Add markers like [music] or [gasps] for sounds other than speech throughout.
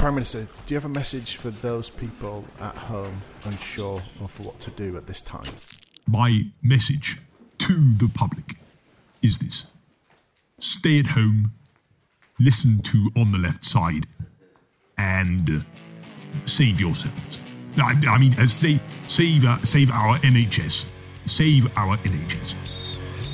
Prime Minister, do you have a message for those people at home unsure of what to do at this time? My message to the public is this stay at home, listen to On the Left Side, and save yourselves. I, I mean, uh, save, save, uh, save our NHS. Save our NHS.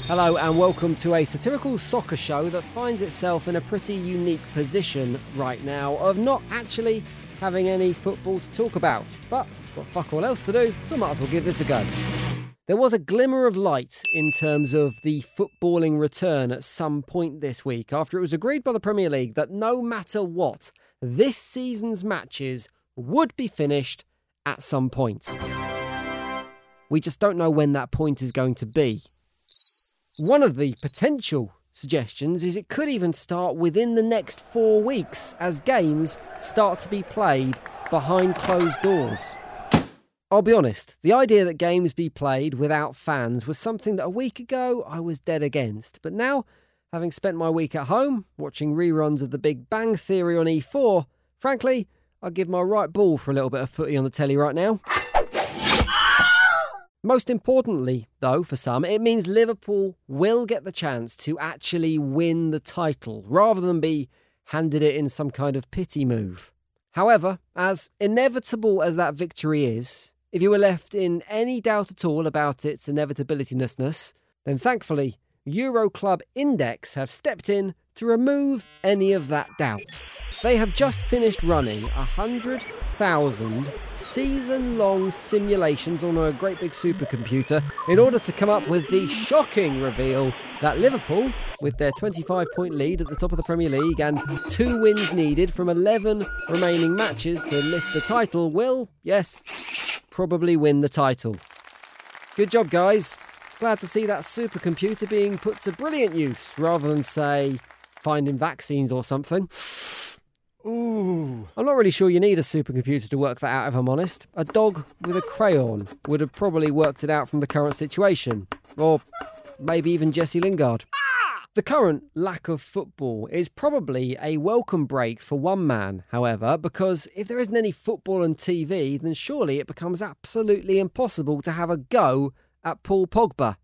Hello, and welcome to a satirical soccer show that finds itself in a pretty unique position right now of not actually having any football to talk about. But got fuck all else to do, so I might as well give this a go. There was a glimmer of light in terms of the footballing return at some point this week after it was agreed by the Premier League that no matter what, this season's matches would be finished at some point. We just don't know when that point is going to be. One of the potential suggestions is it could even start within the next four weeks as games start to be played behind closed doors. I'll be honest, the idea that games be played without fans was something that a week ago I was dead against. But now, having spent my week at home watching reruns of The Big Bang Theory on E4, frankly, I'd give my right ball for a little bit of footy on the telly right now. Most importantly, though, for some, it means Liverpool will get the chance to actually win the title rather than be handed it in some kind of pity move. However, as inevitable as that victory is, if you were left in any doubt at all about its inevitabilityness, then thankfully, Euro Club Index have stepped in to remove any of that doubt. They have just finished running 100,000 season long simulations on a great big supercomputer in order to come up with the shocking reveal that Liverpool, with their 25 point lead at the top of the Premier League and two wins needed from 11 remaining matches to lift the title, will, yes, probably win the title. Good job, guys. Glad to see that supercomputer being put to brilliant use rather than, say, finding vaccines or something. Ooh. I'm not really sure you need a supercomputer to work that out, if I'm honest. A dog with a crayon would have probably worked it out from the current situation. Or maybe even Jesse Lingard. The current lack of football is probably a welcome break for one man, however, because if there isn't any football on TV, then surely it becomes absolutely impossible to have a go at Paul Pogba.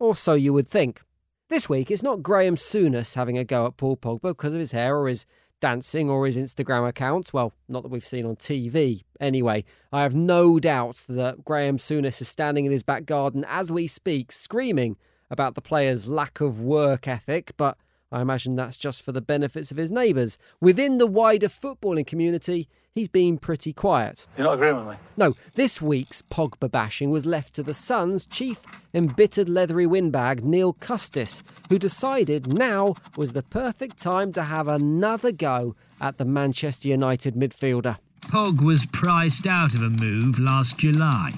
Or so you would think. This week, it's not Graham Souness having a go at Paul Pogba because of his hair or his dancing or his Instagram account. Well, not that we've seen on TV. Anyway, I have no doubt that Graham Souness is standing in his back garden as we speak, screaming about the player's lack of work ethic, but I imagine that's just for the benefits of his neighbours. Within the wider footballing community, he's been pretty quiet. You're not agreeing with me? No, this week's Pogba bashing was left to the Sun's chief embittered leathery windbag, Neil Custis, who decided now was the perfect time to have another go at the Manchester United midfielder. Pog was priced out of a move last July.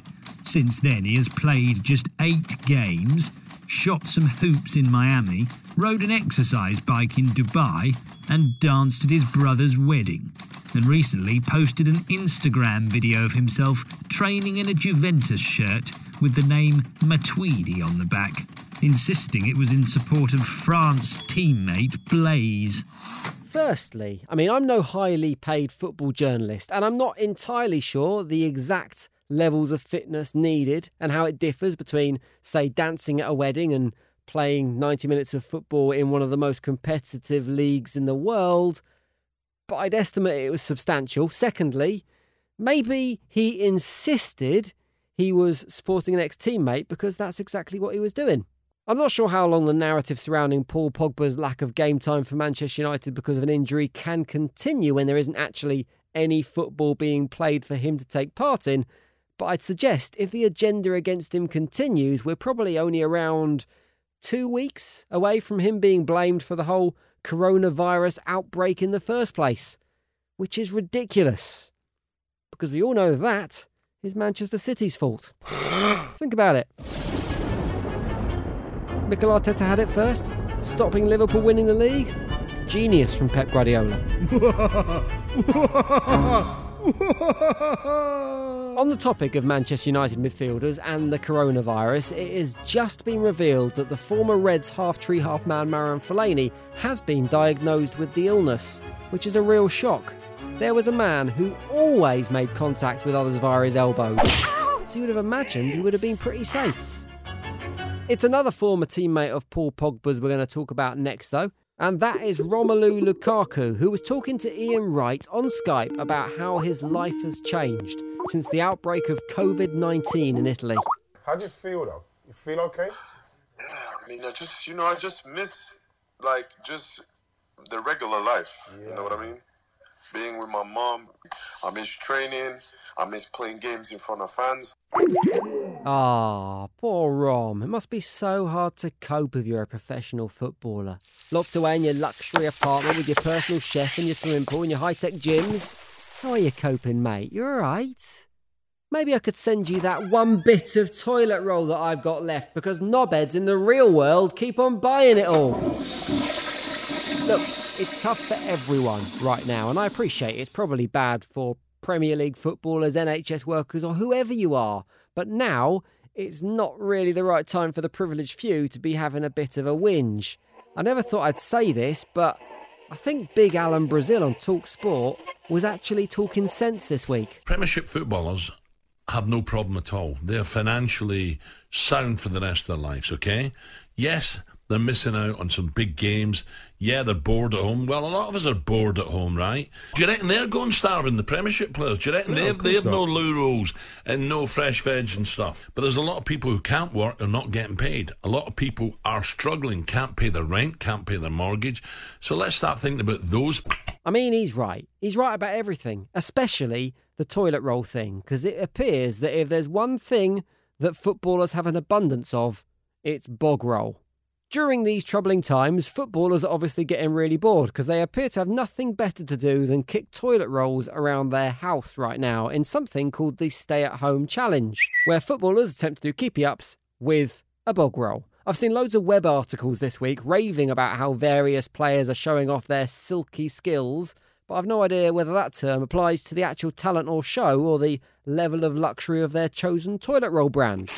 Since then, he has played just eight games, shot some hoops in Miami, rode an exercise bike in Dubai, and danced at his brother's wedding. And recently posted an Instagram video of himself training in a Juventus shirt with the name Matuidi on the back, insisting it was in support of France teammate Blaise. Firstly, I mean, I'm no highly paid football journalist, and I'm not entirely sure the exact levels of fitness needed and how it differs between, say, dancing at a wedding and playing 90 minutes of football in one of the most competitive leagues in the world. But I'd estimate it was substantial. Secondly, maybe he insisted he was supporting an ex teammate because that's exactly what he was doing. I'm not sure how long the narrative surrounding Paul Pogba's lack of game time for Manchester United because of an injury can continue when there isn't actually any football being played for him to take part in. But I'd suggest if the agenda against him continues, we're probably only around two weeks away from him being blamed for the whole coronavirus outbreak in the first place, which is ridiculous. Because we all know that is Manchester City's fault. [gasps] Think about it. Mikel Arteta had it first, stopping Liverpool winning the league. Genius from Pep Guardiola. [laughs] [laughs] [laughs] On the topic of Manchester United midfielders and the coronavirus, it has just been revealed that the former Reds half tree, half man Marouane Fellaini has been diagnosed with the illness, which is a real shock. there was a man who always made contact with others via his elbows. So you would have imagined he would have been pretty safe. It's another former teammate of Paul Pogba's we're going to talk about next, though, and that is Romelu Lukaku, who was talking to Ian Wright on Skype about how his life has changed since the outbreak of COVID 19 in Italy. How do you feel though? You feel okay? Yeah, I mean, I just, you know, I just miss, like, just the regular life. You know what I mean? Being with my mom. I miss training. I miss playing games in front of fans. Ah, poor Rom. It must be so hard to cope if you're a professional footballer. Locked away in your luxury apartment with your personal chef and your swimming pool and your high tech gyms. How are you coping, mate? You're alright? Maybe I could send you that one bit of toilet roll that I've got left because knobheads in the real world keep on buying it all. Look, it's tough for everyone right now, and I appreciate it's probably bad for Premier League footballers, NHS workers, or whoever you are. But now it's not really the right time for the privileged few to be having a bit of a whinge. I never thought I'd say this, but I think Big Alan Brazil on Talk Sport was actually talking sense this week. Premiership footballers have no problem at all. They're financially sound for the rest of their lives, okay? Yes, they're missing out on some big games. Yeah, they're bored at home. Well, a lot of us are bored at home, right? Do you reckon they're going starving, the Premiership players? Do you reckon No, they've, they've no loo rolls and no fresh veg and stuff? But there's a lot of people who can't work and not getting paid. A lot of people are struggling, can't pay their rent, can't pay their mortgage. So let's start thinking about those I mean, he's right. He's right about everything, especially the toilet roll thing, because it appears that if there's one thing that footballers have an abundance of, it's bog roll. During these troubling times, footballers are obviously getting really bored because they appear to have nothing better to do than kick toilet rolls around their house right now in something called the Stay at Home Challenge, where footballers attempt to do keepy ups with a bog roll. I've seen loads of web articles this week raving about how various players are showing off their silky skills, but I've no idea whether that term applies to the actual talent or show or the level of luxury of their chosen toilet roll brand.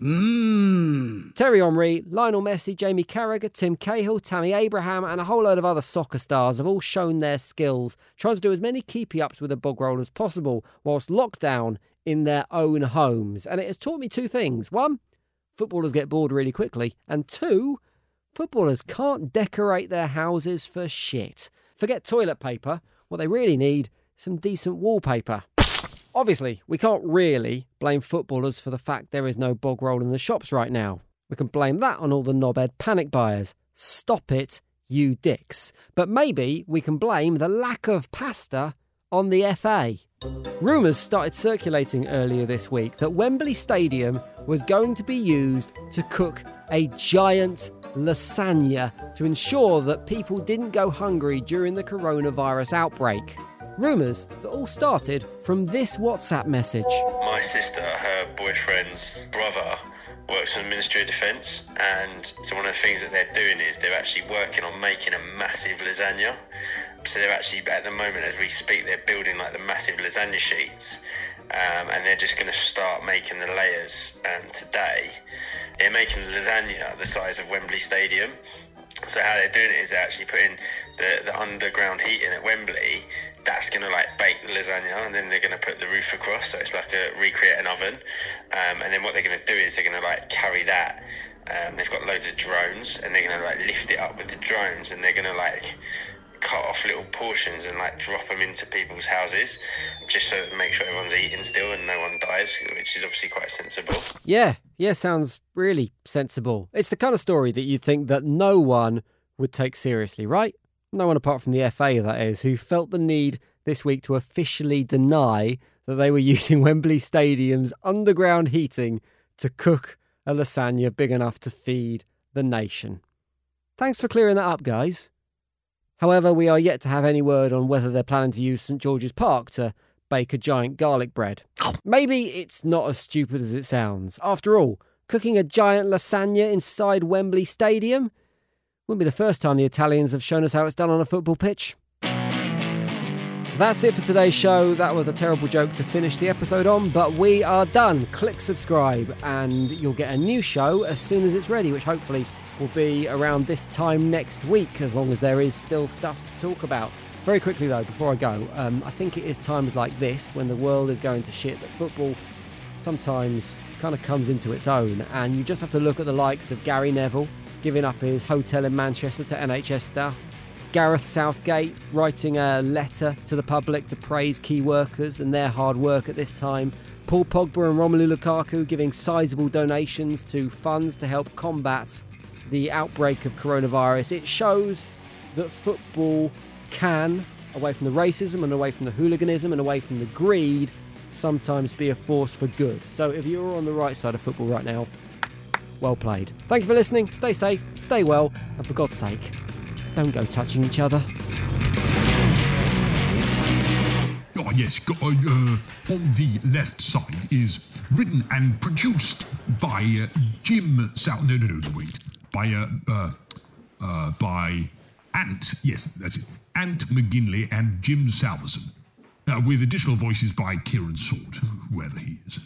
Mmm. Thierry Henry, Lionel Messi, Jamie Carragher, Tim Cahill, Tammy Abraham, and a whole load of other soccer stars have all shown their skills, trying to do as many keepy ups with a bog roll as possible whilst locked down in their own homes. And it has taught me two things. One, footballers get bored really quickly. And two, footballers can't decorate their houses for shit. Forget toilet paper. What they really need is some decent wallpaper. Obviously, we can't really blame footballers for the fact there is no bog roll in the shops right now. We can blame that on all the knobhead panic buyers. Stop it, you dicks. But maybe we can blame the lack of pasta on the FA. Rumours started circulating earlier this week that Wembley Stadium was going to be used to cook a giant lasagna to ensure that people didn't go hungry during the coronavirus outbreak. Rumours that all started from this WhatsApp message. My sister, her boyfriend's brother, works for the Ministry of Defence, and so one of the things that they're doing is they're actually working on making a massive lasagna. So they're actually at the moment, as we speak, they're building like the massive lasagna sheets, um, and they're just going to start making the layers um, today. They're making lasagna the size of Wembley Stadium. So how they're doing it is they're actually putting the, the underground heating at Wembley. That's going to like bake the lasagna, and then they're going to put the roof across, so it's like a recreate an oven. Um, and then what they're going to do is they're going to like carry that. Um, they've got loads of drones, and they're going to like lift it up with the drones, and they're going to like cut off little portions and like drop them into people's houses, just so to make sure everyone's eating still and no one dies, which is obviously quite sensible. Yeah, yeah, sounds really sensible. It's the kind of story that you'd think that no one would take seriously, right? No one apart from the FA, that is, who felt the need this week to officially deny that they were [laughs] using Wembley Stadium's underground heating to cook a lasagna big enough to feed the nation. Thanks for clearing that up, guys. However, we are yet to have any word on whether they're planning to use St George's Park to bake a giant garlic bread. Maybe it's not as stupid as it sounds. After all, cooking a giant lasagna inside Wembley Stadium wouldn't be the first time the Italians have shown us how it's done on a football pitch. That's it for today's show. That was a terrible joke to finish the episode on, but we are done. Click subscribe, and you'll get a new show as soon as it's ready, which hopefully will be around this time next week, as long as there is still stuff to talk about. Very quickly, though, before I go, um, I think it is times like this when the world is going to shit that football sometimes kind of comes into its own, and you just have to look at the likes of Gary Neville giving up his hotel in Manchester to NHS staff. Gareth Southgate writing a letter to the public to praise key workers and their hard work at this time. Paul Pogba and Romelu Lukaku giving sizable donations to funds to help combat the outbreak of coronavirus. It shows that football can, away from the racism and away from the hooliganism and away from the greed, sometimes be a force for good. So if you're on the right side of football right now, well played. Thank you for listening. Stay safe, stay well, and for God's sake, don't go touching each other. Oh, yes, uh, uh, on the left side is written and produced by uh, Jim Sal. No, no, no, wait. By, uh, uh, uh, by Ant. Yes, that's it. Ant McGinley and Jim Salverson. Uh, with additional voices by Kieran Sword, whoever he is.